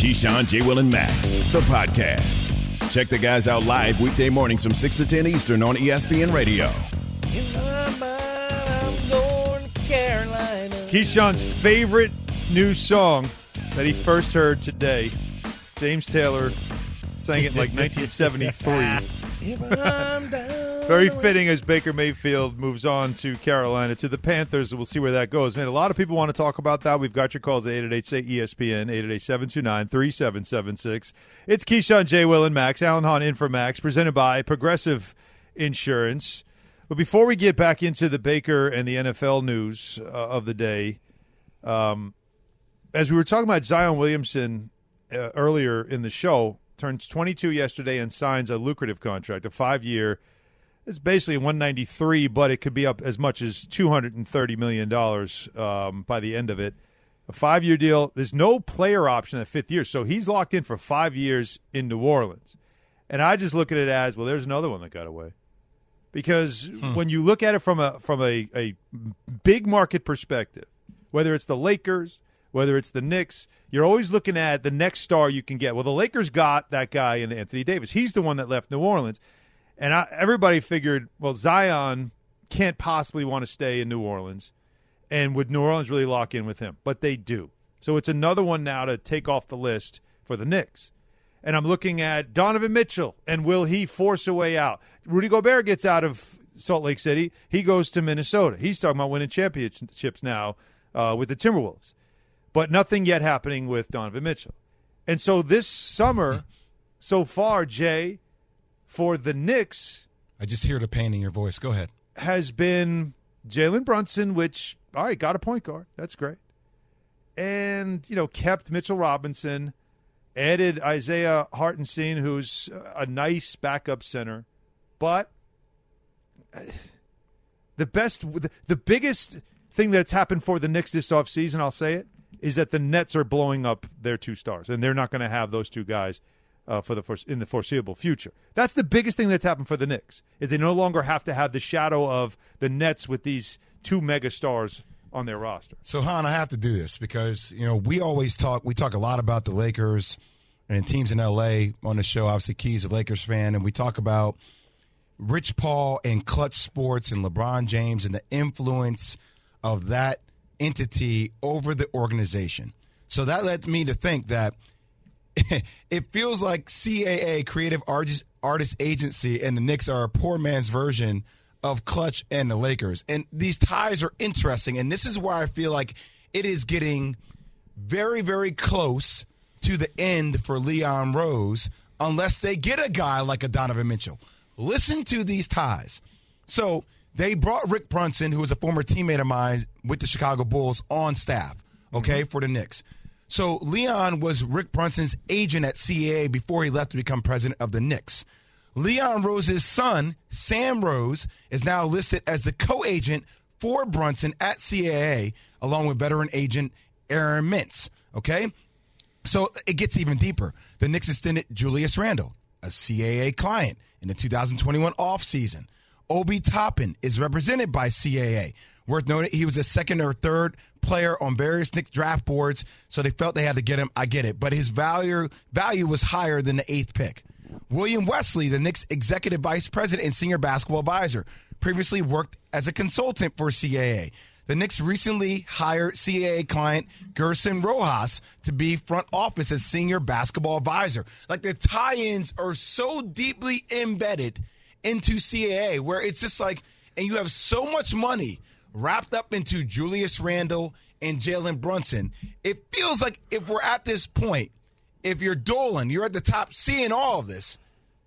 Keyshawn, J. Will, and Max, the podcast. Check the guys out live weekday mornings from 6 to 10 Eastern on ESPN Radio. In my mind, I'm going to Carolina. Keyshawn's favorite new song that he first heard today. James Taylor sang it like 1973. If I'm down Very fitting as Baker Mayfield moves on to Carolina to the Panthers. We'll see where that goes. Man, a lot of people want to talk about that. We've got your calls at 888 say ESPN, 888 729 3776. It's Keyshawn, J. Will, and Max. Alan Hahn in for Max, presented by Progressive Insurance. But before we get back into the Baker and the NFL news uh, of the day, um, as we were talking about Zion Williamson uh, earlier in the show, turns 22 yesterday and signs a lucrative contract, a five year. It's basically 193, but it could be up as much as 230 million dollars um, by the end of it. A five year deal. There's no player option at fifth year, so he's locked in for five years in New Orleans. And I just look at it as well. There's another one that got away because when you look at it from a from a, a big market perspective, whether it's the Lakers, whether it's the Knicks, you're always looking at the next star you can get. Well, the Lakers got that guy in Anthony Davis. He's the one that left New Orleans, and I, everybody figured, well, Zion can't possibly want to stay in New Orleans, and would New Orleans really lock in with him? But they do. So it's another one now to take off the list for the Knicks. And I'm looking at Donovan Mitchell, and will he force a way out? Rudy Gobert gets out of Salt Lake City. He goes to Minnesota. He's talking about winning championships now uh, with the Timberwolves, but nothing yet happening with Donovan Mitchell. And so this summer, so far, Jay, for the Knicks, I just hear the pain in your voice. Go ahead. has been Jalen Brunson, which all right, got a point guard. That's great. And, you know, kept Mitchell Robinson, added Isaiah Hartenstein, who's a nice backup center. But the best the biggest thing that's happened for the Knicks this offseason, I'll say it, is that the Nets are blowing up their two stars, and they're not going to have those two guys uh, for the fore- in the foreseeable future. That's the biggest thing that's happened for the Knicks is they no longer have to have the shadow of the Nets with these two mega stars on their roster. So, Hahn, I have to do this because you know we always talk. We talk a lot about the Lakers and teams in LA on the show. Obviously, Key's a Lakers fan, and we talk about Rich Paul and Clutch Sports and LeBron James and the influence of that entity over the organization. So that led me to think that it feels like CAA, Creative Artist, Artist Agency, and the Knicks are a poor man's version of Clutch and the Lakers. And these ties are interesting. And this is where I feel like it is getting very, very close to the end for Leon Rose unless they get a guy like a Donovan Mitchell. Listen to these ties. So they brought Rick Brunson, who was a former teammate of mine with the Chicago Bulls, on staff, okay, mm-hmm. for the Knicks. So Leon was Rick Brunson's agent at CAA before he left to become president of the Knicks. Leon Rose's son, Sam Rose, is now listed as the co-agent for Brunson at CAA, along with veteran agent Aaron Mintz. Okay, so it gets even deeper. The Knicks extended Julius Randle, a CAA client, in the 2021 offseason. Obi Toppin is represented by CAA. Worth noting, he was a second or third player on various Knicks draft boards, so they felt they had to get him. I get it, but his value value was higher than the eighth pick. William Wesley, the Knicks executive vice president and senior basketball advisor, previously worked as a consultant for CAA. The Knicks recently hired CAA client Gersson Rosas to be front office as senior basketball advisor. Like the tie-ins are so deeply embedded into CAA where it's just like, and you have so much money wrapped up into Julius Randle and Jalen Brunson. It feels like if we're at this point, if you're Dolan, you're at the top seeing all of this,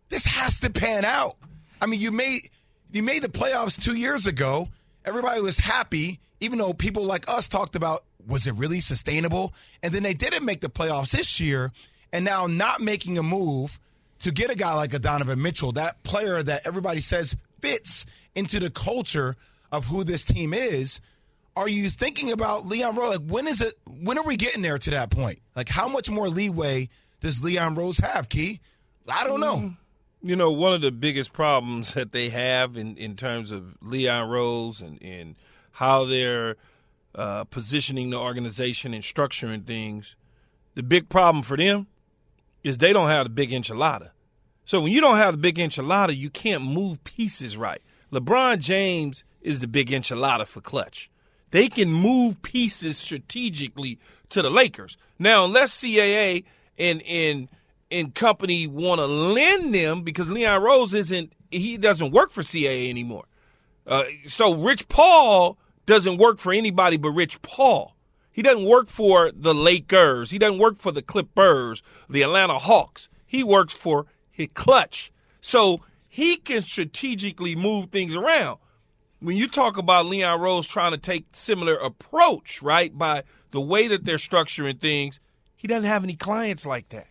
this has to pan out. I mean, you made you made the playoffs two years ago. Everybody was happy, even though people like us talked about was it really sustainable? And then they didn't make the playoffs this year, and now not making a move to get a guy like a Donovan Mitchell, that player that everybody says fits into the culture of who this team is. Are you thinking about Leon Rose? Like, when is it? When are we getting there to that point? Like, how much more leeway does Leon Rose have, Key? I don't know. You know, one of the biggest problems that they have in, in terms of Leon Rose and, and how they're uh, positioning the organization and structuring things the big problem for them is they don't have the big enchilada. So when you don't have the big enchilada, you can't move pieces right. LeBron James is the big enchilada for clutch. They can move pieces strategically to the Lakers. Now, unless CAA and and and company want to lend them because Leon Rose isn't he doesn't work for CAA anymore. Uh, so Rich Paul doesn't work for anybody but Rich Paul. He doesn't work for the Lakers. He doesn't work for the Clippers, the Atlanta Hawks. He works for his clutch. So he can strategically move things around. When you talk about Leon Rose trying to take similar approach, right, by the way that they're structuring things, he doesn't have any clients like that.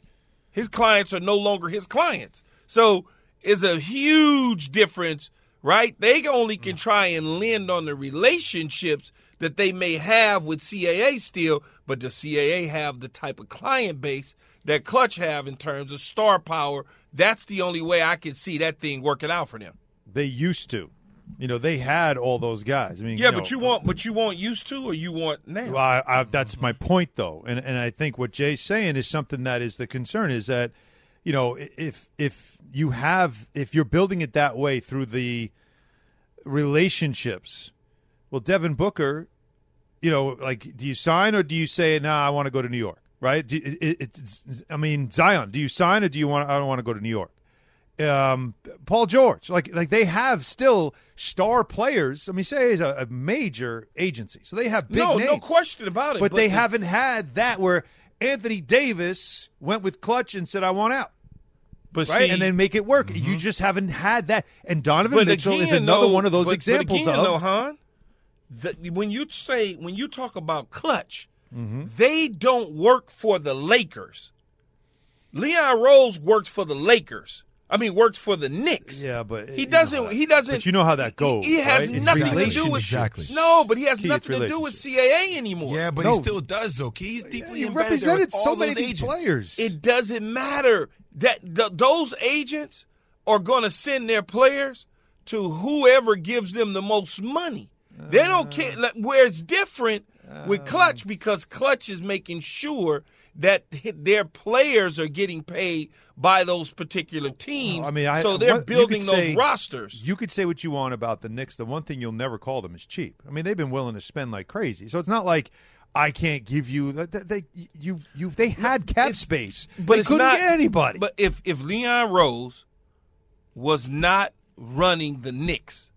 His clients are no longer his clients. So it's a huge difference, right? They only can mm. try and lend on the relationships that they may have with CAA still, but does CAA have the type of client base that Clutch have in terms of star power? That's the only way I can see that thing working out for them. They used to. You know, they had all those guys. I mean, Yeah, you but you want but you want used to or you want now? Well, I, I, that's my point, though, and and I think what Jay's saying is something that is the concern is that, you know, if if you have if you're building it that way through the relationships, well, Devin Booker, you know, like, do you sign or do you say, nah, I want to go to New York, right? Do, it, it, I mean, Zion, do you sign or do you want? I don't want to go to New York. Um, Paul George, like like they have still star players. I mean, say is a, a major agency, so they have big no, names no question about it. but, they the- haven't had that where Anthony Davis went with clutch and said, "I want out," but right, see, and then make it work. You just haven't had that. And Donovan but Mitchell again, is another though- one of those but- examples but again, of. though, Hahn, the, when you say when you talk about clutch, Mm-hmm. they don't work for the Lakers. Leon Rose works for the Lakers. I mean, works for the Knicks. yeah, but He doesn't. how- he doesn't. But you know how that goes. He, he has right? It's nothing to do with Exactly. No, but he has Key, nothing to do with CAA anymore. Yeah, but No. he still does though. He's deeply He embedded there represented with all so many those agents. players. It doesn't matter that th- those agents are going to send their players to whoever gives them the most money. They don't uh. care. Like, where it's different with ah. Clutch because Clutch is making sure that their players are getting paid by those particular teams. I mean, I- so they're what- building those say- rosters. You could say what you want about the Knicks. The one thing you'll never call them is cheap. I mean, they've been willing to spend like crazy. So it's not like I can't give you. They, they you you they had cap It's- space, but they it's couldn't not get anybody. But if if Leon Rose was not running the Knicks,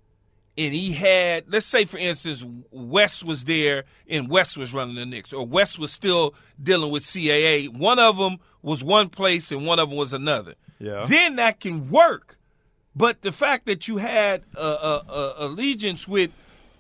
and he had, let's say for instance, West was there and West was running the Knicks, or West was still dealing with CAA. One of them was one place and one of them was another. Yeah. Then that can work. But the fact that you had a, a, a allegiance with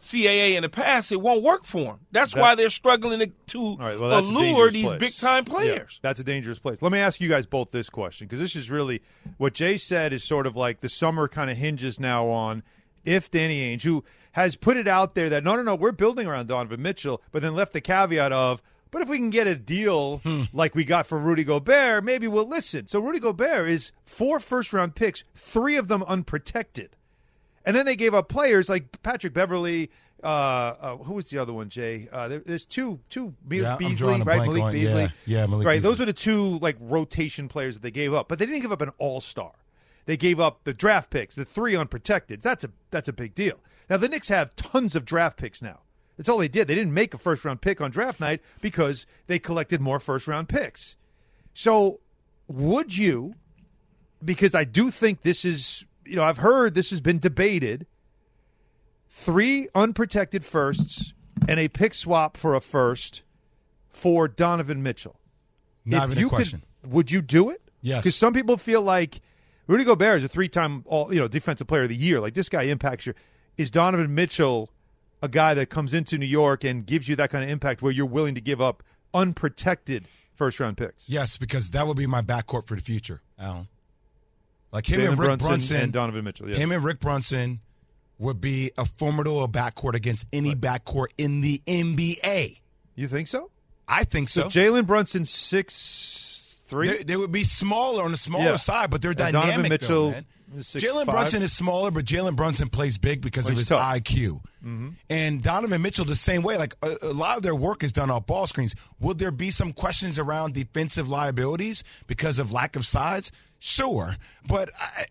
CAA in the past, it won't work for them. That's That- why they're struggling to, to right, well, allure these place. big time Yeah, players. that's a dangerous place. Let me ask you guys both this question because this is really what Jay said is sort of like the summer kind of hinges now on if Danny Ainge, who has put it out there that no, no, no, we're building around Donovan Mitchell, but then left the caveat of, but if we can get a deal like we got for Rudy Gobert, maybe we'll listen. So Rudy Gobert is four first round picks, three of them unprotected. And then they gave up players like Patrick Beverley. Uh, uh, who was the other one, Jay? Uh, there, there's two, two Yeah, Beasley, right? Malik on- Beasley. yeah, yeah, Malik right. Those Beasley. are the two like rotation players that they gave up, but they didn't give up an all star. They gave up the draft picks, the three unprotected. That's a that's a big deal. Now the Knicks have tons of draft picks now. That's all they did. They didn't make a first round pick on draft night because they collected more first round picks. So would you because I do think this is, you know, I've heard this has been debated. Three unprotected firsts and a pick swap for a first for Donovan Mitchell. Not if even a question. Could, would you do it? Yes. Because some people feel like Rudy Gobert is a three-time all you know defensive player of the year. Like this guy impacts your. Is Donovan Mitchell a guy that comes into New York and gives you that kind of impact where you're willing to give up unprotected first-round picks? Yes, because that would be my backcourt for the future, Alan. Like him and Rick Brunson Brunson, and Donovan Mitchell, yeah. Him and Rick Brunson would be a formidable backcourt against any backcourt in the NBA. You think so? I think so. So Jalen Brunson six three. They, they would be smaller on the smaller Yeah. side, but they're And Donovan dynamic. Mitchell though, man. is six Jalen. Brunson is smaller, but Jalen Brunson plays big because Well, of his tough. IQ. Mm-hmm. And Donovan Mitchell the same way. Like a, a lot of their work is done off ball screens. Will there be some questions around defensive liabilities because of lack of size? Sure, but I,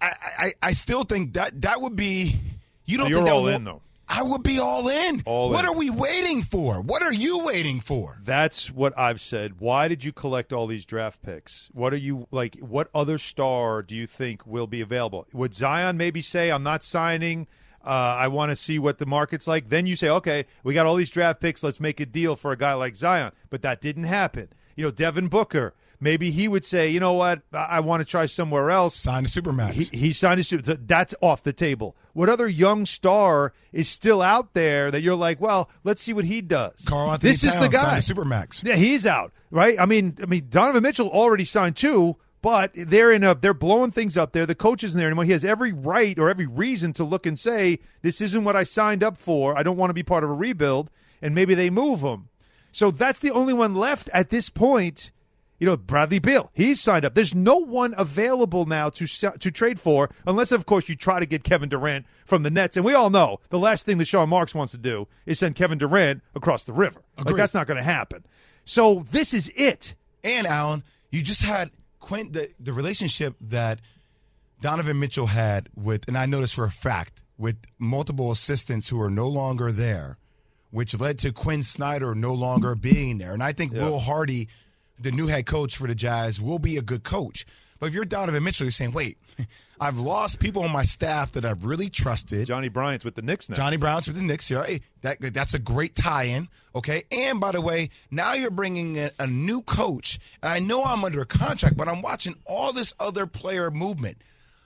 I, I, I still think that that would be. You don't So you're think that all would- in, though. I would be all in. All what in. are we waiting for? What are you waiting for? That's what I've said. Why did you collect all these draft picks? What are you like? What other star do you think will be available? Would Zion maybe say, "I'm not signing. Uh, I want to see what the market's like"? Then you say, "Okay, we got all these draft picks. Let's make a deal for a guy like Zion." But that didn't happen. You know, Devin Booker. Maybe he would say, "You know what? I, I want to try somewhere else." Sign a supermax. He, he signed a suit. That's off the table. What other young star is still out there that you're like, well, let's see what he does? Karl-Anthony this is the guy. signed a supermax. Yeah, he's out, right? I mean, I mean, Donovan Mitchell already signed two, but they're in a they're blowing things up there. The coach isn't there anymore. He has every right or every reason to look and say, "This isn't what I signed up for. I don't want to be part of a rebuild." And maybe they move him. So that's the only one left at this point. You know, Bradley Beal, he's signed up. There's no one available now to to trade for, unless of course you try to get Kevin Durant from the Nets. And we all know the last thing that Sean Marks wants to do is send Kevin Durant across the river. Like that's not going to happen. So this is it. And Alan, you just had Quint the, the relationship that Donovan Mitchell had with, and I know this for a fact, with multiple assistants who are no longer there, which led to Quin Snyder no longer being there. And I think Will Hardy, the new head coach for the Jazz, will be a good coach. But if you're Donovan Mitchell, you're saying, wait, I've lost people on my staff that I've really trusted. Johnny Bryant's with the Knicks now. Johnny Brown's with the Knicks here. Hey, that that's a great tie-in. Okay, and by the way, now you're bringing in a new coach. And I know I'm under a contract, but I'm watching all this other player movement.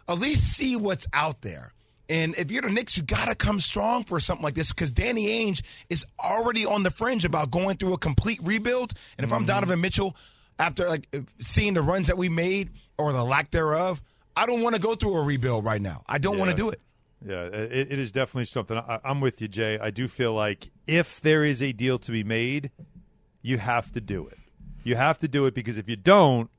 At least see what's out there. And if you're the Knicks, you got to come strong for something like this because Danny Ainge is already on the fringe about going through a complete rebuild. And if I'm mm-hmm. Donovan Mitchell, after like seeing the runs that we made or the lack thereof, I don't want to go through a rebuild right now. I don't want to do it. Yeah, it, it is definitely something. I, I'm with you, Jay. I do feel like if there is a deal to be made, you have to do it. You have to do it because if you don't,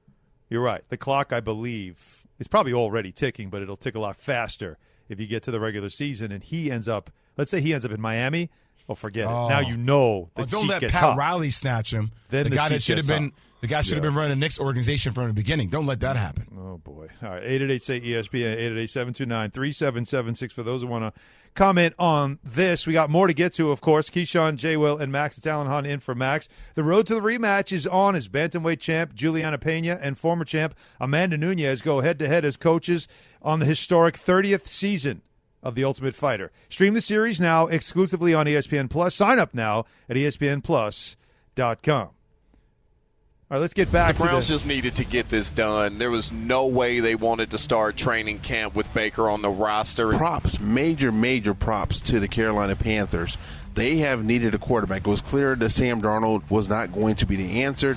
you're right. The clock, I believe, is probably already ticking, but it'll tick a lot faster if you get to the regular season and he ends up. Let's say he ends up in Miami. Well, forget Oh. it. Now you know the Oh, don't let Pat hot. Riley snatch him. Then the, the guy that should have been hot. the guy should have Yeah. been running the Knicks organization from the beginning. Don't let that happen. Oh boy! All right, eight eight eight say ESPN eight eight eight seven two nine three seven seven six for those who want to comment on this. We got more to get to, of course. Keyshawn, J. Will, and Max. It's Alan in for Max. The road to the rematch is on as bantamweight champ Julianna Peña and former champ Amanda Nunes go head to head as coaches on the historic 30th season of The Ultimate Fighter. Stream the series now exclusively on ESPN Plus. Sign up now at ESPNPlus.com. All right, let's get back The to Browns the. just needed to get this done. There was no way they wanted to start training camp with Baker on the roster. props, major, major props to the Carolina Panthers. They have needed a quarterback. It was clear that Sam Darnold was not going to be the answer.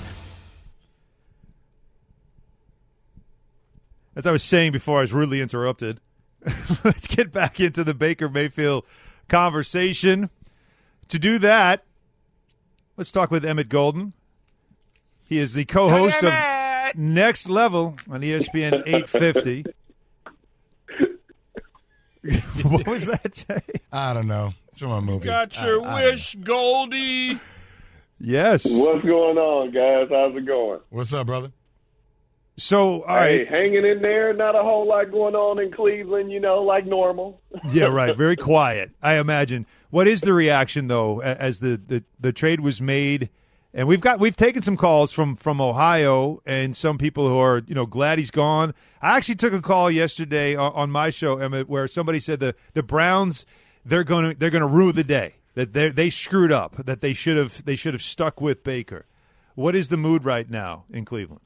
as I was saying before, I was rudely interrupted. Let's get back into the Baker Mayfield conversation. To do that, let's talk with Emmett Golden. He is the co-host of Next Level on ESPN 850. what was that, Jay? I don't know. It's from a movie. Got your I don't wish, Goldie. Yes. What's going on, guys? How's it going? What's up, brother? So, all Hey, right. hanging in there. Not a whole lot going on in Cleveland, you know, like normal. Yeah, right. Very quiet, I imagine. What is the reaction though, a- as the, the, the trade was made? And we've got we've taken some calls from from Ohio and some people who are you know glad he's gone. I actually took a call yesterday on, on my show, Emmett, where somebody said the the Browns they're going to they're going to rue the day that they they screwed up that they should have they should have stuck with Baker. What is the mood right now in Cleveland?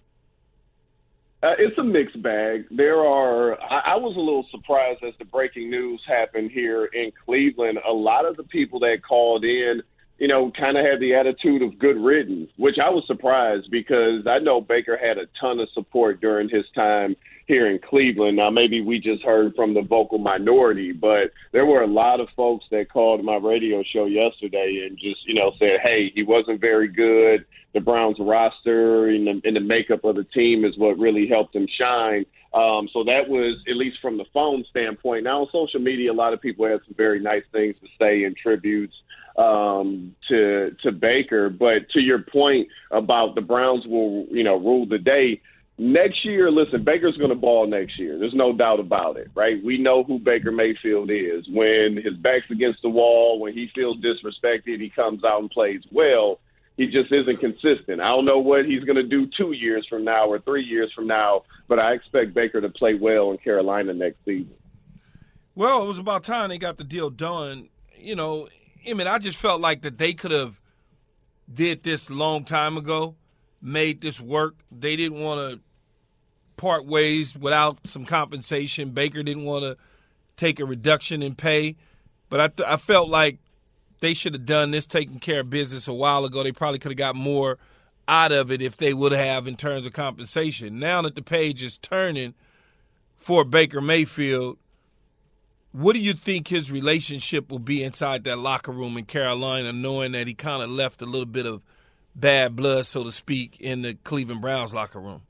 Uh, it's a mixed bag. There are. I, I was a little surprised as the breaking news happened here in Cleveland. A lot of the people that called in, you know, kind of had the attitude of good riddance, which I was surprised because I know Baker had a ton of support during his time here in Cleveland. Now, maybe we just heard from the vocal minority, but there were a lot of folks that called my radio show yesterday and just, you know, said, hey, he wasn't very good. The Browns roster and the, and the makeup of the team is what really helped him shine. Um, so that was, at least from the phone standpoint. Now, on social media, a lot of people had some very nice things to say and tributes um, to to Baker. But to your point about the Browns will, you know, rule the day next year. Listen, Baker's going to ball next year. There's no doubt about it, right? We know who Baker Mayfield is. When his back's against the wall, when he feels disrespected, he comes out and plays well. He just isn't consistent. I don't know what he's going to do two years from now or three years from now, but I expect Baker to play well in Carolina next season. Well, it was about time they got the deal done. You know, I mean, I just felt like that they could have did this long time ago, made this work. They didn't want to part ways without some compensation. Baker didn't want to take a reduction in pay, but I, th- I felt like they should have done this, taking care of business a while ago. They probably could have got more out of it if they would have in terms of compensation. Now that the page is turning for Baker Mayfield, what do you think his relationship will be inside that locker room in Carolina, knowing that he kind of left a little bit of bad blood, so to speak, in the Cleveland Browns locker room?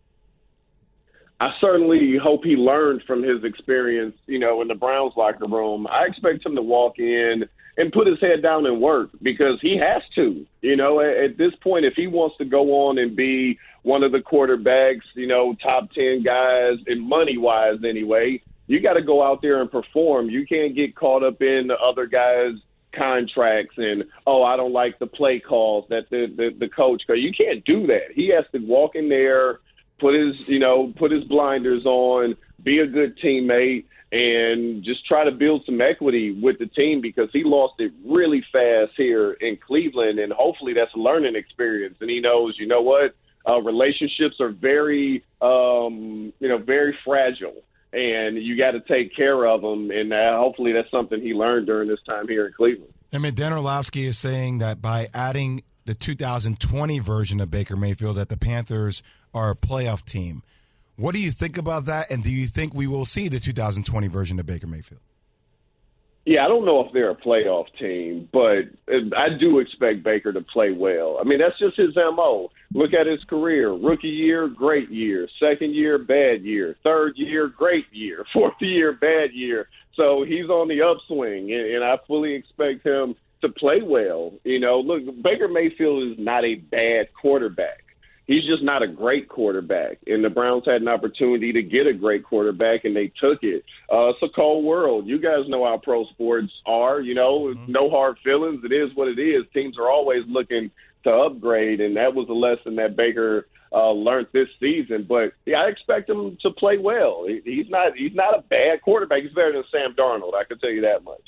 I certainly hope he learned from his experience, you know, in the Browns locker room. I expect him to walk in and put his head down and work because he has to. You know, at, at this point, if he wants to go on and be one of the quarterbacks, you know, top 10 guys, and money wise anyway, you got to go out there and perform. You can't get caught up in the other guys' contracts and oh, I don't like the play calls that the the, the coach. You can't do that. He has to walk in there, put his you know put his blinders on, be a good teammate, and just try to build some equity with the team because he lost it really fast here in Cleveland, and hopefully that's a learning experience. And he knows, you know what, uh, relationships are very, um, you know, very fragile and you got to take care of them. And uh, hopefully, that's something he learned during this time here in Cleveland. I mean, Dan Orlovsky is saying that by adding the 2020 version of Baker Mayfield, that the Panthers are a playoff team. What do you think about that? And do you think we will see the 2020 version of Baker Mayfield? Yeah, I don't know if they're a playoff team, but I do expect Baker to play well. I mean, that's just his MO. Look at his career. Rookie year, great year. Second year, bad year. Third year, great year. Fourth year, bad year. So he's on the upswing, and I fully expect him to play well. You know, look, Baker Mayfield is not a bad quarterback he's just not a great quarterback. And the Browns had an opportunity to get a great quarterback, and they took it. Uh, it's a cold world. You guys know how pro sports are. You know, mm-hmm. no hard feelings. It is what it is. Teams are always looking to upgrade, and that was a lesson that Baker uh, learned this season. But yeah, I expect him to play well. He, he's not he's not a bad quarterback. He's better than Sam Darnold. I can tell you that much.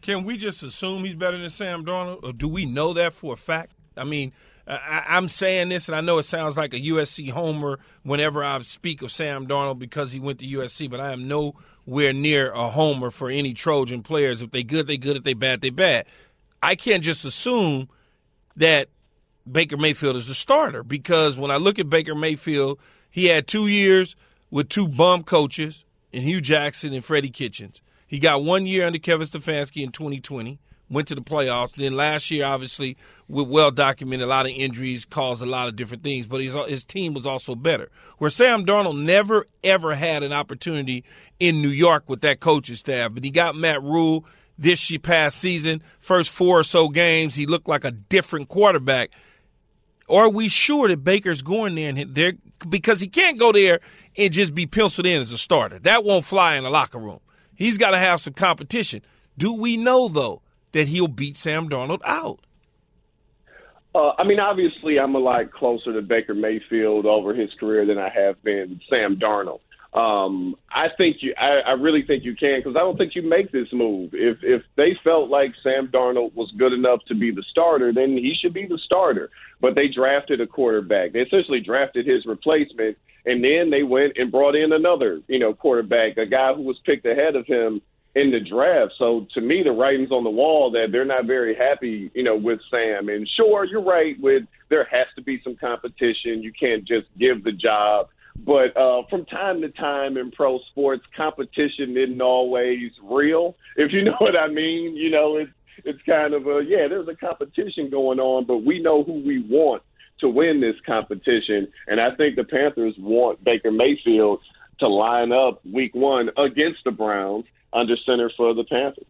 Can we just assume he's better than Sam Darnold, or do we know that for a fact? I mean, I, am saying this, and I know it sounds like a USC homer whenever I speak of Sam Darnold because he went to USC, but I am nowhere near a homer for any Trojan players. If they good, they good. If they bad, they bad. I can't just assume that Baker Mayfield is a starter because when I look at Baker Mayfield, he had two years with two bum coaches in Hue Jackson and Freddie Kitchens. He got one year under Kevin Stefanski in 2020 went to the playoffs. Then last year, obviously, with well documented, a lot of injuries caused a lot of different things, but his, his team was also better. Where Sam Darnold never, ever had an opportunity in New York with that coaching staff, but he got Matt Rhule this past season. First four or so games, he looked like a different quarterback. Are we sure that Baker's going there and there because he can't go there and just be penciled in as a starter? That won't fly in the locker room. He's got to have some competition. Do we know though that he'll beat Sam Darnold out? Uh, I mean, obviously, I'm a lot closer to Baker Mayfield over his career than I have been Sam Darnold. Um, I think you, I, I really think you can because I don't think you make this move. If if they felt like Sam Darnold was good enough to be the starter, then he should be the starter. But they drafted a quarterback. They essentially drafted his replacement, and then they went and brought in another, you know, quarterback, a guy who was picked ahead of him in the draft. So to me, the writing's on the wall that they're not very happy, you know, with Sam. And sure, you're right. With there has to be some competition. You can't just give the job. But uh, from time to time in pro sports, competition isn't always real. If you know what I mean, you know, it's it's kind of a yeah. There's a competition going on, but we know who we want to win this competition. And I think the Panthers want Baker Mayfield to line up week one against the Browns under center for the Panthers.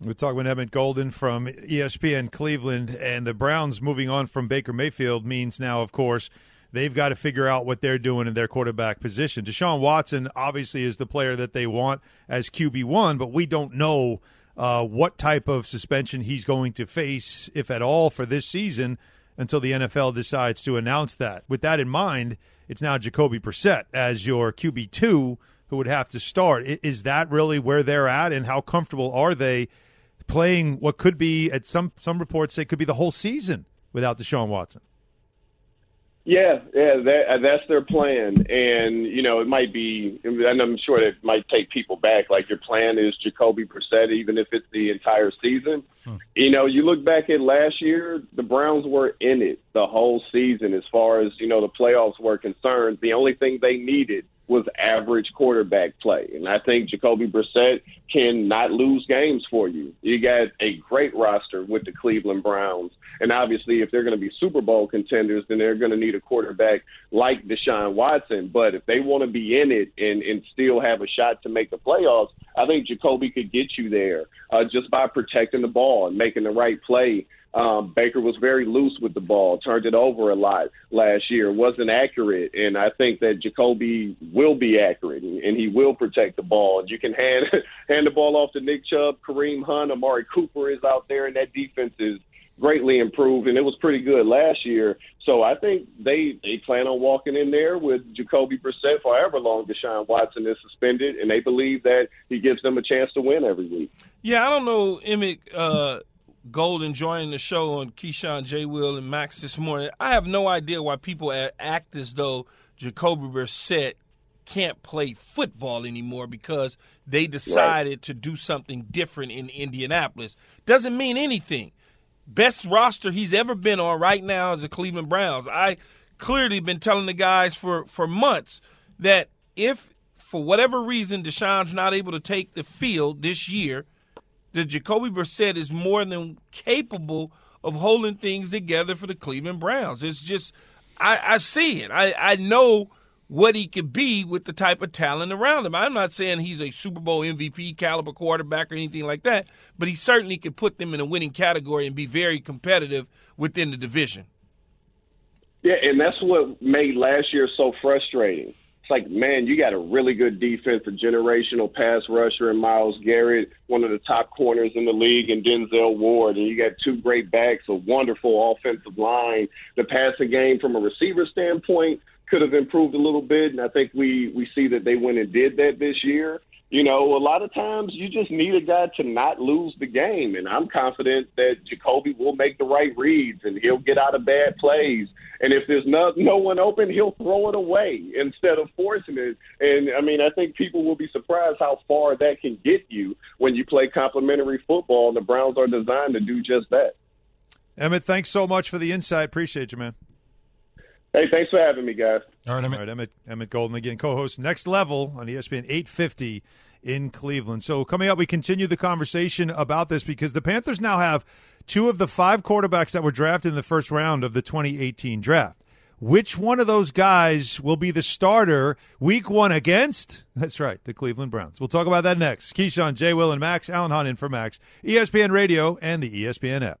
We're talking with Emmett Golden from ESPN Cleveland, and the Browns moving on from Baker Mayfield means now, of course, they've got to figure out what they're doing in their quarterback position. Deshaun Watson obviously is the player that they want as QB one, but we don't know uh, what type of suspension he's going to face, if at all, for this season until the NFL decides to announce that. With that in mind, it's now Jacoby Brissett as your QB two who would have to start. Is that really where they're at, and how comfortable are they playing what could be, at some some reports say, could be the whole season without Deshaun Watson? Yeah, yeah, that, uh, that's their plan, and you know it might be, and I'm sure it might take people back. Like your plan is Jacoby Brissett, even if it's the entire season. Hmm. You know, you look back at last year, the Browns were in it the whole season as far as you know the playoffs were concerned. The only thing they needed was average quarterback play. And I think Jacoby Brissett can not lose games for you. You got a great roster with the Cleveland Browns. And obviously, if they're going to be Super Bowl contenders, then they're going to need a quarterback like Deshaun Watson. But if they want to be in it and, and still have a shot to make the playoffs, I think Jacoby could get you there uh, just by protecting the ball and making the right play um, Baker was very loose with the ball, turned it over a lot last year, wasn't accurate, and I think that Jacoby will be accurate and, and he will protect the ball. And you can hand hand the ball off to Nick Chubb, Kareem Hunt, Amari Cooper is out there, and that defense is greatly improved, and it was pretty good last year. So I think they they plan on walking in there with Jacoby Brissett for however long Deshaun Watson is suspended, and they believe that he gives them a chance to win every week. Yeah, I don't know, Emmett. Uh, Golden joining the show on Keyshawn, J. Will, and Max this morning. I have no idea why people act as though Jacoby Brissett can't play football anymore because they decided right. to do something different in Indianapolis. Doesn't mean anything. Best roster he's ever been on right now is the Cleveland Browns. I clearly been telling the guys for, for months that if for whatever reason Deshaun's not able to take the field this year – that Jacoby Brissett is more than capable of holding things together for the Cleveland Browns. It's just, I, I see it. I, I know what he could be with the type of talent around him. I'm not saying he's a Super Bowl MVP caliber quarterback or anything like that, but he certainly could put them in a winning category and be very competitive within the division. Yeah, and that's what made last year so frustrating it's like, man, you got a really good defense, a generational pass rusher in Myles Garrett, one of the top corners in the league, and Denzel Ward, and you got two great backs, a wonderful offensive line. The passing game from a receiver standpoint could have improved a little bit, and I think we we see that they went and did that this year you know, a lot of times you just need a guy to not lose the game. And I'm confident that Jacoby will make the right reads and he'll get out of bad plays. And if there's no, no one open, he'll throw it away instead of forcing it. And I mean, I think people will be surprised how far that can get you when you play complementary football. And the Browns are designed to do just that. Emmett, thanks so much for the insight. Appreciate you, man. Hey, thanks for having me, guys. All right, Emmett. All right, Emmett, Emmett Golden again, co-host Next Level on ESPN 850 in Cleveland. So coming up, we continue the conversation about this because the Panthers now have two of the five quarterbacks that were drafted in the first round of the 2018 draft. Which one of those guys will be the starter week one against? That's right, the Cleveland Browns. We'll talk about that next. Keyshawn, J. Will, and Max. Alan Hahn in for Max. ESPN Radio and the ESPN app.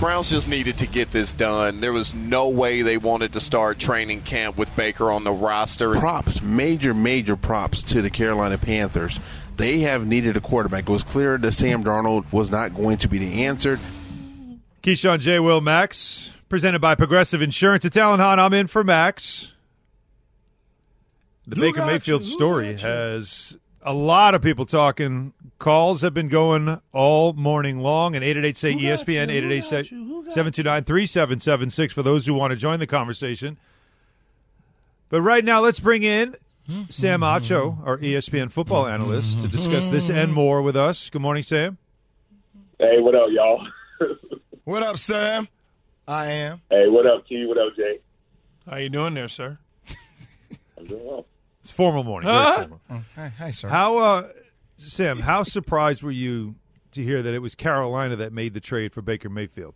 The Browns just needed to get this done. There was no way they wanted to start training camp with Baker on the roster. Props, major, major props to the Carolina Panthers. They have needed a quarterback. It was clear that Sam Darnold was not going to be the answer. Keyshawn J. Will Max, presented by Progressive Insurance. It's Alan Hahn. I'm in for Max. The Who Baker got you? Mayfield story has a lot of people talking. Calls have been going all morning long. And 888 say ESPN, you? Who 888 got you? 729 3776 for those who want to join the conversation. But right now, let's bring in Sam mm-hmm. Acho, our ESPN football mm-hmm. analyst, to discuss this mm-hmm. and more with us. Good morning, Sam. Hey, what up, y'all? What up, Sam? I am. hey, what up, T? What up, Jay? How you doing there, sir? I'm doing well. It's formal morning. very Huh? formal. Oh, hi, hi, sir. How, uh, Sam? How surprised were you to hear that it was Carolina that made the trade for Baker Mayfield?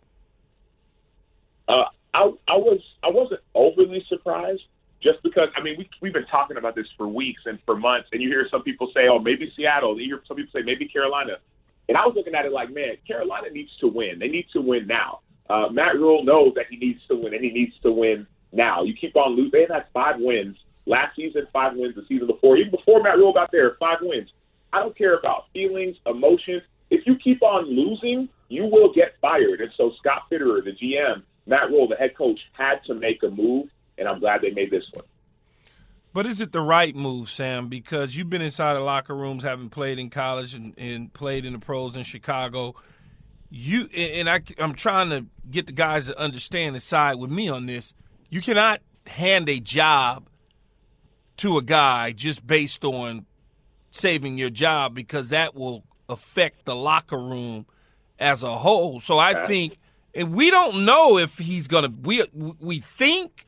Uh, I I was I wasn't overly surprised just because I mean we we've been talking about this for weeks and for months, and you hear some people say, oh maybe Seattle, and you hear some people say maybe Carolina, and I was looking at it like, man, Carolina needs to win. They need to win now. Uh, Matt Rhule knows that he needs to win, and he needs to win now. You keep on losing. They've had five wins last season, five wins the season before. Even before Matt Rhule got there, five wins. I don't care about feelings, emotions. If you keep on losing, you will get fired. And so Scott Fitterer, the GM, Matt Rhule, the head coach, had to make a move, and I'm glad they made this one. But is it the right move, Sam? Because you've been inside the locker rooms, having played in college and, and played in the pros in Chicago. You and I, I'm trying to get the guys to understand and side with me on this. You cannot hand a job to a guy just based on saving your job because that will affect the locker room as a whole. So I think, and we don't know if he's gonna. We we think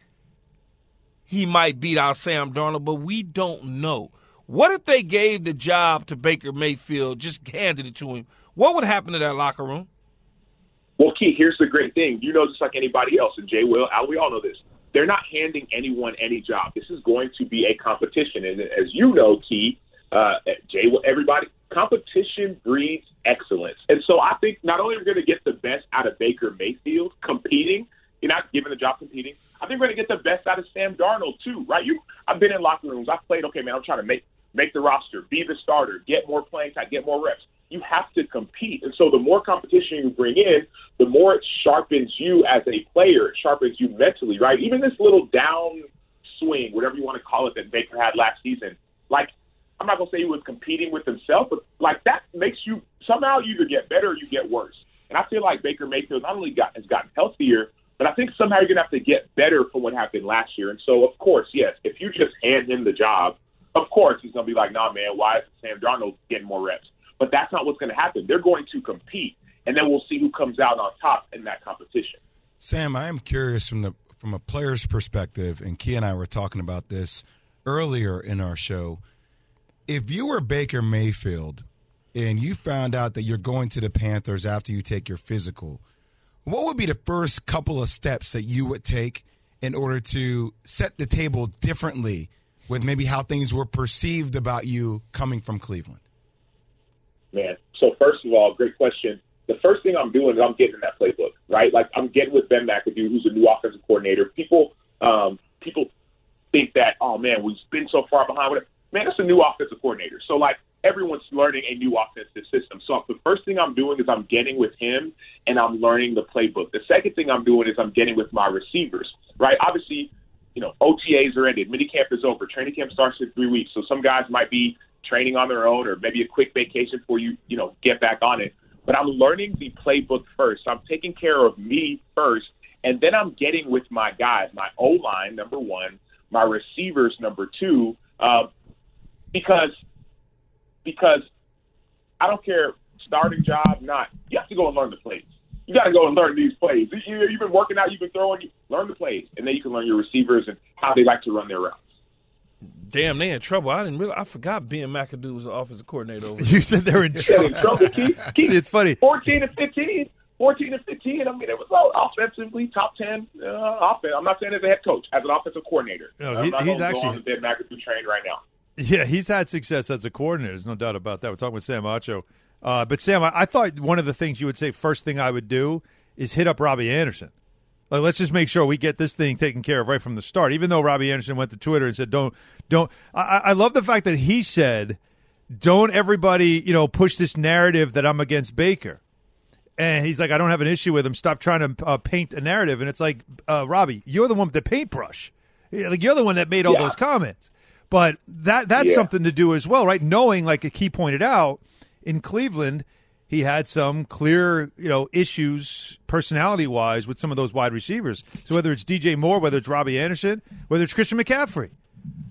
he might beat out Sam Darnold, but we don't know. What if they gave the job to Baker Mayfield, just handed it to him? What would happen to that locker room? Well, Keith, here's the great thing. You know, just like anybody else, and Jay will, Al, we all know this. They're not handing anyone any job. This is going to be a competition, and as you know, Key, uh, Jay, everybody, competition breeds excellence. And so I think not only are we going to get the best out of Baker Mayfield competing, you're not given the job competing. I think we're going to get the best out of Sam Darnold too, right? You, I've been in locker rooms. I've played. Okay, man, I'm trying to make make the roster, be the starter, get more playing time, get more reps. You have to compete, and so the more competition you bring in, the more it sharpens you as a player. It sharpens you mentally, right? Even this little down swing, whatever you want to call it, that Baker had last season, like I'm not gonna say he was competing with himself, but like that makes you somehow you either get better or you get worse. And I feel like Baker Mayfield not only got has gotten healthier, but I think somehow you're gonna have to get better from what happened last year. And so, of course, yes, if you just hand him the job, of course he's gonna be like, "Nah, man, why is Sam Darnold getting more reps?" But that's not what's gonna happen. They're going to compete, and then we'll see who comes out on top in that competition. Sam, I am curious from the from a player's perspective, and Key and I were talking about this earlier in our show. If you were Baker Mayfield and you found out that you're going to the Panthers after you take your physical, what would be the first couple of steps that you would take in order to set the table differently with maybe how things were perceived about you coming from Cleveland? Man, So first of all, great question. The first thing I'm doing is I'm getting in that playbook, right? Like I'm getting with Ben McAdoo, who's a new offensive coordinator. People, um, people think that, oh man, we've been so far behind. Whatever. Man, it's a new offensive coordinator. So like everyone's learning a new offensive system. So the first thing I'm doing is I'm getting with him and I'm learning the playbook. The second thing I'm doing is I'm getting with my receivers, right? Obviously, you know, OTAs are ended. Minicamp is over. Training camp starts in three weeks. So some guys might be training on their own or maybe a quick vacation before you, you know, get back on it. But I'm learning the playbook first. So I'm taking care of me first. And then I'm getting with my guys, my O line, number one, my receivers, number two, uh, because because I don't care starting job, not you have to go and learn the plays. You got to go and learn these plays. You, you've been working out, you've been throwing, learn the plays, and then you can learn your receivers and how they like to run their routes. Damn, they in trouble. I didn't really. I forgot Ben McAdoo was the offensive coordinator over. You said they're in trouble. trouble. Keith, Keith, See, it's funny. Fourteen and fifteen. 14 and 15. I mean, it was all offensively top 10 uh, offense. I'm not saying as a head coach, as an offensive coordinator. No, I'm he- not he's gonna go actually- on the Ben McAdoo train right now. Yeah, he's had success as a coordinator. There's no doubt about that. We're talking with Sam Acho. Uh, but Sam, I, I thought one of the things you would say first thing I would do is hit up Robbie Anderson. Like, let's just make sure we get this thing taken care of right from the start. Even though Robbie Anderson went to Twitter and said, "Don't, don't." I, I love the fact that he said, "Don't everybody, you know, push this narrative that I'm against Baker." And he's like, I don't have an issue with him. Stop trying to uh, paint a narrative. And it's like, uh, Robbie, you're the one with the paintbrush. Like you're the one that made all Yeah. those comments. But that that's Yeah. something to do as well, right? Knowing, like a key pointed out, in Cleveland, he had some clear, you know, issues personality wise with some of those wide receivers. So whether it's DJ Moore, whether it's Robbie Anderson, whether it's Christian McCaffrey,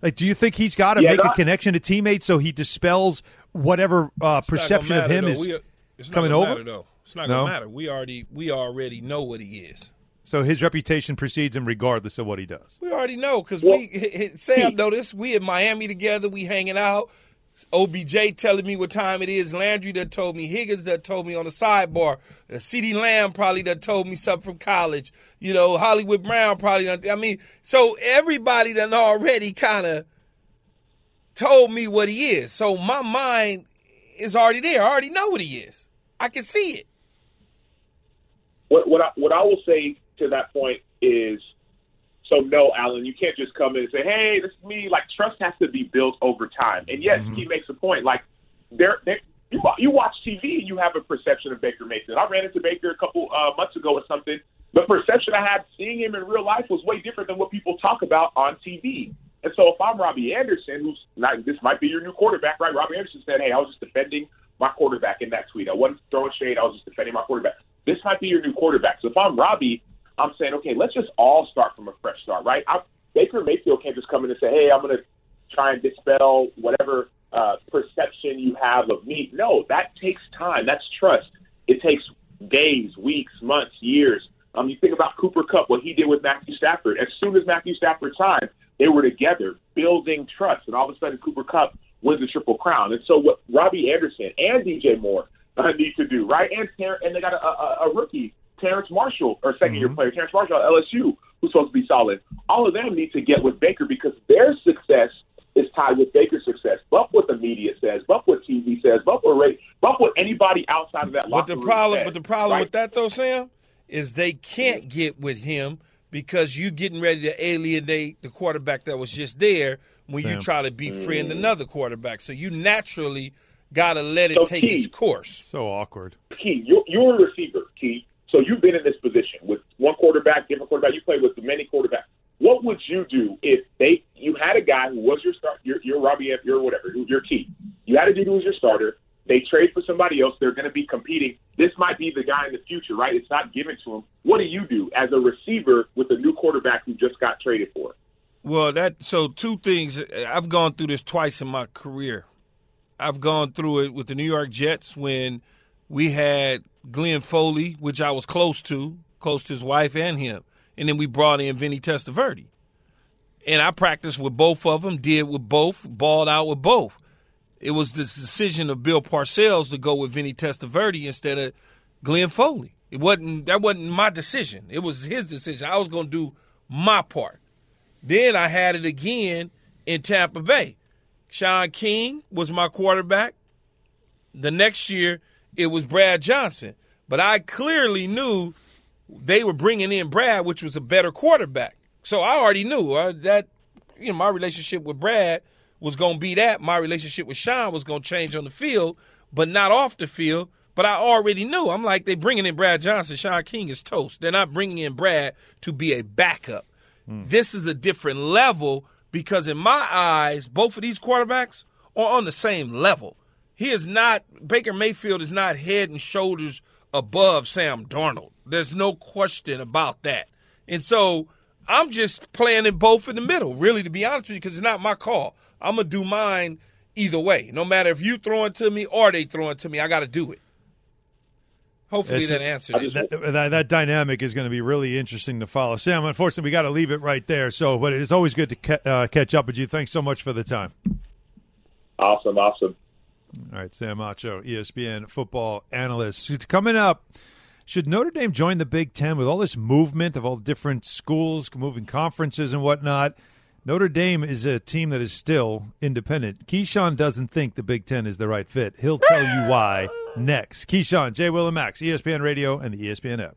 like, do you think he's got to Yeah, make a connection to teammates so he dispels whatever uh, perception gonna of him matter, is. We- it's coming gonna over? Matter, though. It's not No? gonna matter. We already we already know what he is. So his reputation precedes him regardless of what he does. We already know because Well, we Sam noticed we in Miami together. We hanging out. OBJ telling me what time it is. Landry that told me. Higgins that told me on the sidebar. Uh, CeeDee Lamb probably that told me something from college. You know, Hollywood Brown probably. Done, I mean, so everybody that already kind of told me what he is. So my mind is already there. I already know what he is. I can see it. What what I, what I will say to that point is, so no, Alan, you can't just come in and say, "Hey, this is me." Like trust has to be built over time. And yes, he makes a point. Like there, there you you watch TV and you have a perception of Baker Mayfield. I ran into Baker a couple uh, months ago or something. The perception I had seeing him in real life was way different than what people talk about on TV. And so if I'm Robbie Anderson, who's not, this might be your new quarterback, right? Robbie Anderson said, "Hey, I was just defending my quarterback in that tweet. I wasn't throwing shade. I was just defending my quarterback. This might be your new quarterback. So if I'm Robbie, I'm saying, okay, let's just all start from a fresh start, right? I, Baker Mayfield can't just come in and say, hey, I'm going to try and dispel whatever uh, perception you have of me. No, that takes time. That's trust. It takes days, weeks, months, years. Um, you think about Cooper Kupp, what he did with Matthew Stafford. As soon as Matthew Stafford signed, they were together building trust, and all of a sudden Cooper Kupp wins the Triple Crown. And so what Robbie Anderson and DJ Moore uh, need to do, right? And and they got a, a, a rookie, Terrace Marshall, or 2nd year mm-hmm. player, Terrace Marshall at LSU, who's supposed to be solid. All of them need to get with Baker because their success is tied with Baker's success. Bump what the media says, bump what TV says, bump what Ray, bump what anybody outside of that But locker the room problem, says, but the problem right? with that though, Sam, is they can't get with him because you're getting ready to alienate the quarterback that was just there when you try to befriend mm. another quarterback. So you naturally got to let it So, take Key. its course. So awkward. Key, you're, you're a receiver, Key. So you've been in this position with one quarterback, different quarterback. You play with many quarterbacks. What would you do if they you had a guy who was your start, your, your Robbie, F, your whatever, who- your Key? You had a dude who was your starter. They trade for somebody else. They're going to be competing. This might be the guy in the future, right? It's not given to him. What do you do as a receiver with a new quarterback who just got traded for? Well, that so two things. I've gone through this twice in my career. I've gone through it with the New York Jets when we had Glenn Foley, which I was close to, close to his wife and him, and then we brought in Vinny Testaverde. And I practiced with both of them, did with both, balled out with both. It was the decision of Bill Parcells to go with Vinny Testaverde instead of Glenn Foley. It wasn't that wasn't my decision. It was his decision. I was going to do my part. Then I had it again in Tampa Bay. Shaun King was my quarterback. The next year, it was Brad Johnson. But I clearly knew they were bringing in Brad, which was a better quarterback. So I already knew uh, that you know my relationship with Brad was going to be that. My relationship with Shaun was going to change on the field, but not off the field. But I already knew. I'm like, they bringing in Brad Johnson. Shaun King is toast. They're not bringing in Brad to be a backup. This is a different level because, in my eyes, both of these quarterbacks are on the same level. He is not, Baker Mayfield is not head and shoulders above Sam Darnold. There's no question about that. And so I'm just playing in both in the middle, really, to be honest with you, because it's not my call. I'm going to do mine either way. No matter if you throw it to me or they throw it to me, I got to do it. Hopefully It's- that answered it. That, that, that dynamic is going to be really interesting to follow. Sam, unfortunately, we got to leave it right there. So, but it's always good to ca- uh, catch up with you. Thanks so much for the time. Awesome, awesome. All right, Sam Acho, ESPN football analyst. It's Coming up, should Notre Dame join the Big Ten with all this movement of all different schools, moving conferences and whatnot? Notre Dame is a team that is still independent. Keyshawn doesn't think the Big Ten is the right fit. He'll tell you why next. Keyshawn, J. Will and Max, ESPN Radio and the ESPN app.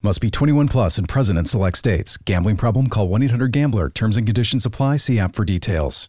Must be 21 plus and present in select states. Gambling problem? Call 1 800 Gambler. Terms and conditions apply. See app for details.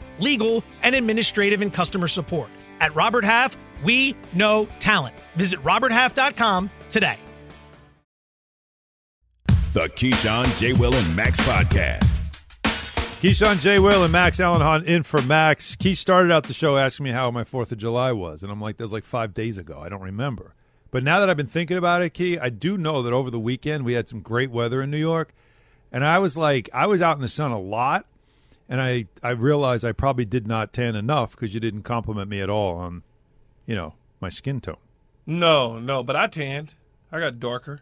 legal, and administrative and customer support. At Robert Half, we know talent. Visit RobertHalf.com today. The Keyshawn, J. Will, and Max podcast. Keyshawn, J. Will, and Max Alan Hahn in for Max. Key started out the show asking me how my 4th of July was, and I'm like, that was like five days ago. I don't remember. But now that I've been thinking about it, Key, I do know that over the weekend we had some great weather in New York. And I was like, I was out in the sun a lot, and I, I realized I probably did not tan enough because you didn't compliment me at all on, you know, my skin tone. No, no, but I tanned. I got darker.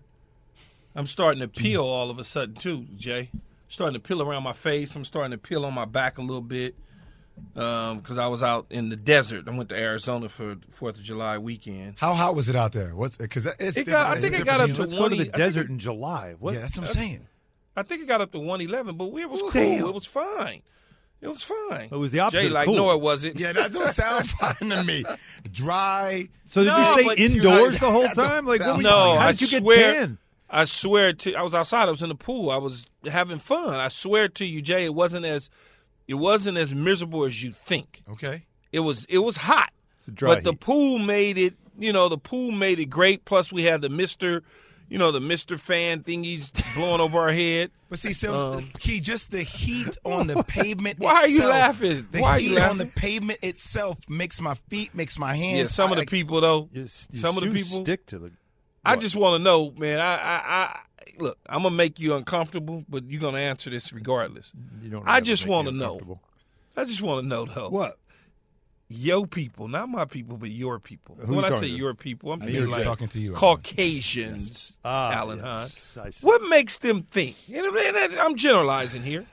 I'm starting to peel all of a sudden too, Jay. Starting to peel around my face. I'm starting to peel on my back a little bit um, because I was out in the desert. I went to Arizona for Fourth of July weekend. How hot was it out there? What's because it's It got- I think it different got up here. to Let's go to the I desert it- in July. What? Yeah, that's what I'm saying. I think it got up to 111, but it was cool. damn. It was fine. It was fine. It was the opposite Jay, like, cool. no, it wasn't. Yeah, that don't sound fine to me. Dry. So did No, you stay but- indoors the whole time? Like, what sound were you, No, how I did you get swear. tan? I swear to I was outside. I was in the pool. I was having fun. I swear to you, Jay, it wasn't as it wasn't as miserable as you think. Okay. It was it was hot, It's a dry but the pool made it. You know, the pool made it great. Plus, we had the Mister, you know, the Mister fan thingies blowing over our head. But see, so Key, just the heat on the pavement. Um, Why are you laughing? The Why are heat you on the pavement itself makes my feet, makes my hands. Yeah, some of the people though, Your- your some of the people stick to the. I just want to know, man. I, I, I look. I'm gonna make you uncomfortable, but you're gonna answer this regardless. You don't I just want to know. I just want to know though. What? Yo people, not my people, but your people. Who when you I say to? your people, I'm I mean knew he was like talking to you, Alan. Caucasians, Ah, Alan yes, Hunt. I. What makes them think? You know, and I'm generalizing here.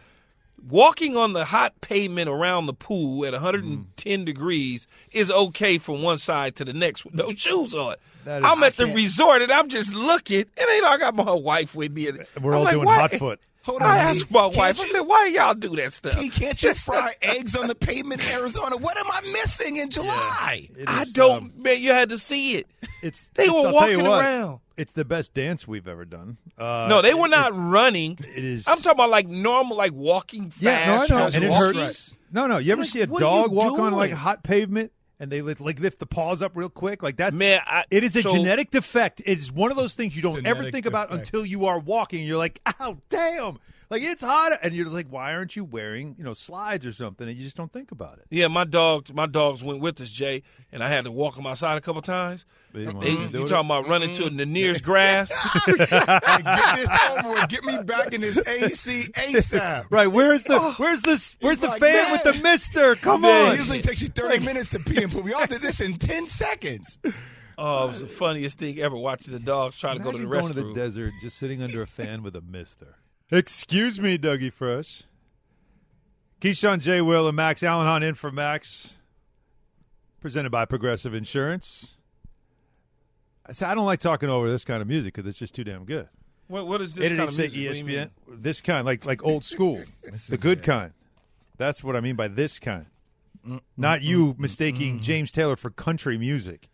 Walking on the hot pavement around the pool at 110 degrees is okay from one side to the next with no shoes on. That is- I'm at the can't- resort and I'm just looking, and ain't I got my wife with me. And We're I'm all like, doing why- hot foot. Hold on. I asked my Can't wife. I said, "Why y'all do that stuff?" Key, can't you fry eggs on the pavement in Arizona? What am I missing in July? I don't. man, you had to see it. It's They it's- were I'll walking what, around. It's the best dance we've ever done. Uh, no, they were it- not it- running. It is. I'm talking about like normal, like walking fast. Yeah, no, I know, and it walking. hurts. No, no. You ever Like, see a what are you dog walk on like doing? hot pavement and they lift, like lift the paws up real quick? Like that's Man, I, It is a so- genetic defect. It's one of those things you don't ever Genetic think about until you are walking. You're like, oh damn!" Like it's hot, and you're like, "Why aren't you wearing, you know, slides or something?" And you just don't think about it. Yeah, my dogs, my dogs went with us, Jay, and I had to walk them outside a couple times. They didn't They, want to do you it. talking about running to the nearest grass? Hey, get this over with. Get me back in this AC ASAP. Right? Where's the oh. where's this where's the like, fan with the. Mister? Come Man, on! It usually takes you 30 minutes to pee and poop. We all did this in 10 seconds. Oh, it was the funniest thing ever watching the dogs try to go to the Imagine going to restroom. the desert, just sitting under a fan with a Mister. Excuse me, Dougie Fresh. Keyshawn J. Will and Max Alan Hahn in for Max. Presented by Progressive Insurance. I say I don't like talking over this kind of music because it's just too damn good. What, what is this kind of say music? What do you ESPN. mean? This kind, like like old school, the good kind. That's what I mean by this kind. Not you mistaking James Taylor for country music.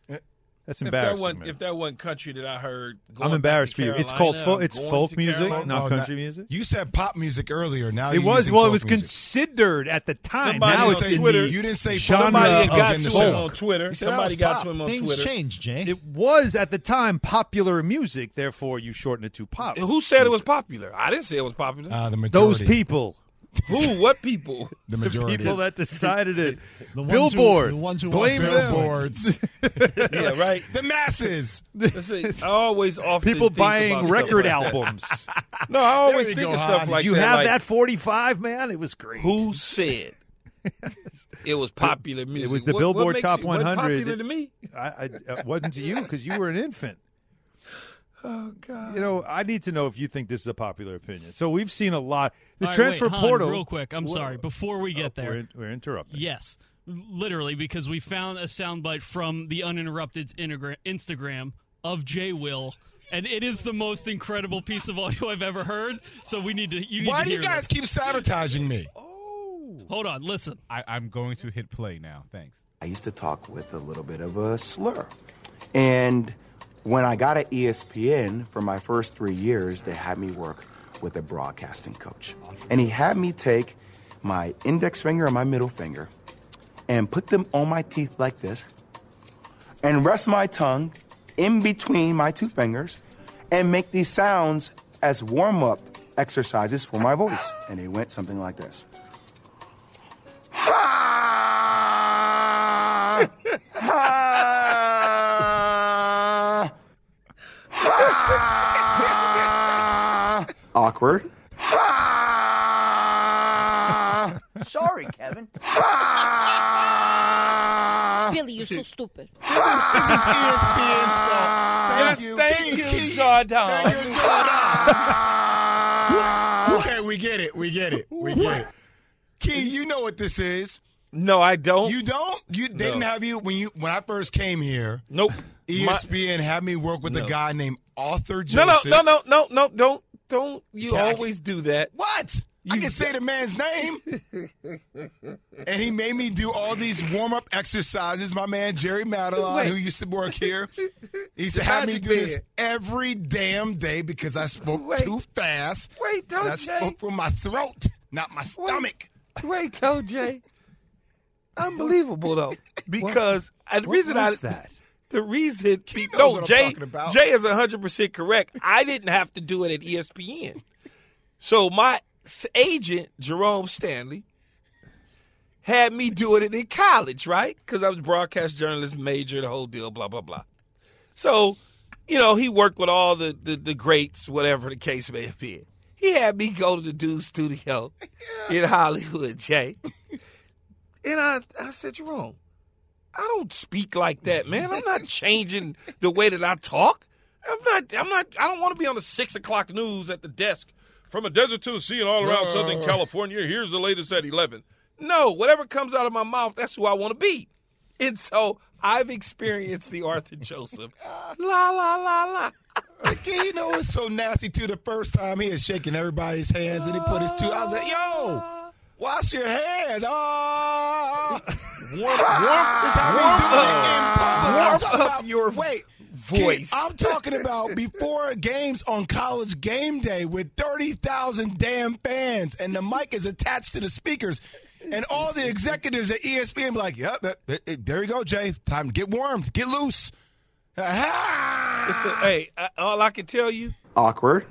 That's If that, embarrassing. man. if that wasn't country that I heard, I'm going back embarrassed to for you. It's called Carolina, folk. It's folk music, Carolina. not Oh, country now- music. You said pop music earlier. Now It was well. It was music. considered at the time. Somebody now on it's in Twitter- You didn't say Somebody of got in to him on Twitter. Said Somebody got pop. to him on Twitter. Things changed, change, Jay. It was at the time popular music. Therefore, you shorten it to pop. Who said it was popular? I didn't say it was popular. Uh, the Those people. Who? What people? The The majority. people that decided it. The ones who- Billboard. the ones who Blame. Billboards. yeah, right. the masses. That's it. I always often People think buying about stuff record like albums. No, I always think go, of stuff Hon. like Did you that. have like, that 45, man? It was great. Who said it was popular music? It was the What- Billboard what makes Top it- wasn't 100. Popular to me. I, I it wasn't to you because you were an infant. Oh God. You know, I need to know if you think this is a popular opinion. So we've seen a lot. The All right, transfer wait, Hahn, portal. real quick. I'm Wha- sorry. Before we get Oh, there, we're, in- we're interrupting. yes, literally, because we found a soundbite from the uninterrupted Instagram of Jay Will, and it is the most incredible piece of audio I've ever heard. So we need to. You need Why to do you guys this. keep sabotaging me? Oh, hold on, listen. I, I'm going to hit play now. Thanks. I used to talk with a little bit of a slur. And when I got at ESPN for my first three years, they had me work with a broadcasting coach. And he had me take my index finger and my middle finger and put them on my teeth like this and rest my tongue in between my two fingers and make these sounds as warm up exercises for my voice. And they went something like this. Awkward. Sorry, Kevin. Billy, you're so stupid. This is ESPN's fault. Yes, Thank you. thank you, Key. Jordan. Thank you, Jordan. okay, we get it. We get it. We get it. Key, you know what this is. No, I don't. You don't? You they didn't have you when you when I first came here. Nope. ESPN had me work with No. a guy named Arthur No, no, Joseph. no, no, no, no. Don't, don't. You Yeah, I always do that. What? I can say the man's name. and he made me do all these warm up exercises. My man Jerry Madeline, Wait. who used to work here, he used to have me do this every damn day because I spoke Wait. too fast. Wait, I don't Jay. spoke from my throat, not my stomach. Wait, don't Jay. Unbelievable though, because I- the reason I that? The reason knows no Jay. Jay is hundred percent correct. I didn't have to do it at ESPN, so my agent Jerome Stanley had me do it in college, right? Because I was broadcast journalist major, the whole deal, blah blah blah. So, you know, he worked with all the the, the greats, whatever the case may have been. He had me go to the dude studio in Hollywood, Jay. And I, I said, Jerome, I don't speak like that, man. I'm not changing the way that I talk. I'm not. I'm not. I don't want to be on the six o'clock news at the desk from a desert to the sea and all around Southern California. Here's the latest at eleven. No, whatever comes out of my mouth, that's who I want to be. And so I've experienced the Arthur Joseph. La la la la. Like, you know, it's so nasty too. The first time he is shaking everybody's hands and he put his two. I was like, yo, wash your hands. Oh. Warm, warm, That's how we do it in public. I'm warm talking up about, your wait, voice. Kid, I'm talking about before games on college game day with 30,000 damn fans and the mic is attached to the speakers. And all the executives at ESPN be like, yep, that- that- that- there you go, Jay. Time to get warmed, get loose. Ah! A, hey, all I can tell you, Awkward.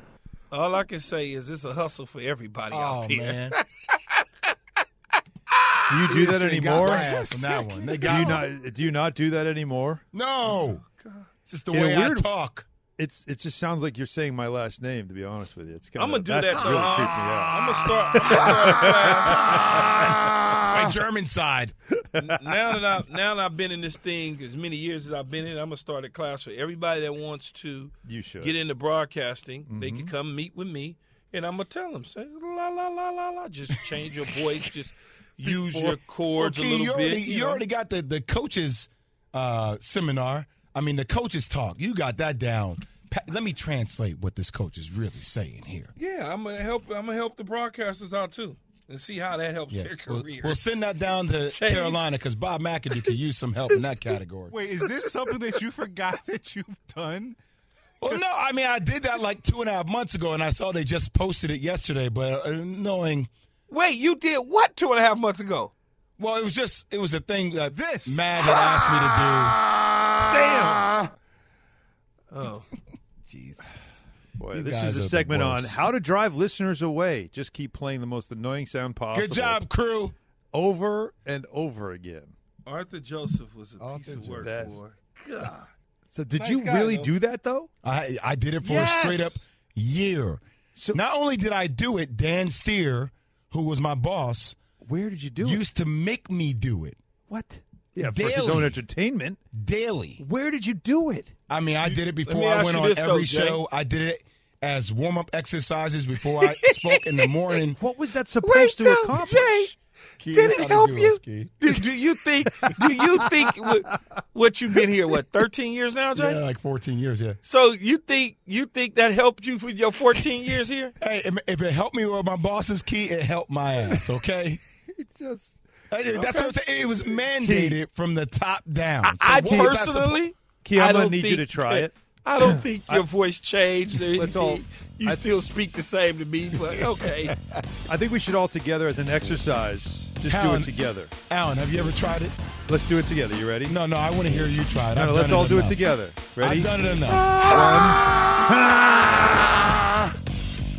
all I can say is it's a hustle for everybody out Oh, there. man. Do you do that anymore? on that one. They do got you me. not? Do you not do that anymore? No. It's just the In a way I weird- talk. It's it just sounds like you're saying my last name. To be honest with you, it's kind I'm gonna do that. that. Really though. creeped me out. I'm gonna start. I'm gonna start. It's my German side. now that I now that I've been in this thing as many years as I've been in, I'm gonna start a class for everybody that wants to You should. get into broadcasting. They Mm-hmm. can come meet with me, and I'm gonna tell them, say la la la la la. Just change your voice. Just use your chords Well, a little you bit. Already, you know. already got the, the coaches uh, seminar. I mean, the coaches talk. You got that down. Pa- Let me translate what this coach is really saying here. Yeah, I'm gonna help. I'm gonna help the broadcasters out too, and see how that helps Yeah. their We'll, career. we'll send that down to Change. Carolina because Bob McAdoo could use some help in that category. Wait, is this something that you forgot that you've done? Well, no, I mean, I did that like two and a half months ago, and I saw they just posted it yesterday. But uh, knowing, Wait, you did what two and a half months ago? well, it was just it was a thing that this Matt had asked me to do. Damn. Oh, Jesus. Boy, You this is a segment on how to drive listeners away. Just keep playing the most annoying sound possible. Good job, crew. Over and over again. Arthur Joseph was a piece Arthur of work, Joseph. boy. God. So did Nice you guy, really though. do that though? I I did it for Yes. a straight up year. So not only did I do it, Dan Steer, who was my boss, Where did you do it? used to make me do it What? Yeah, for his own entertainment. daily. Where did you do it? I mean, I did it me before I ask went you on this, every though, Jay. show. I did it as warm up exercises before I spoke in the morning. What was that supposed to no, accomplish? Jay. Key, Did it help you? us, Key. Do, do you think? Do you think what, what you've been here? What thirteen years now, Jay? Yeah, like 14 years, yeah. So you think you think that helped you for your fourteen years here? Hey, if- if it helped me with my boss's key, it helped my ass, okay? It just Hey, That's what I'm saying. It was mandated from the top down. So I what was that suppo- personally, Key, I'm I gonna don't need you to try it. I don't think your voice changed. Let's all- you I- still speak the same to me, but okay. I think we should all together as an exercise just do it together. Alan, have you ever tried it? Let's do it together. You ready? No, no, I want to hear you try it. No, no, let's all do enough. it together. Ready? I've done it enough. Ah!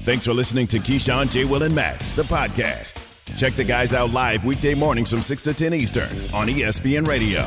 Thanks for listening to Keyshawn, J. Will, and Max, the podcast. Check the guys out live weekday mornings from 6 to 10 Eastern on ESPN Radio.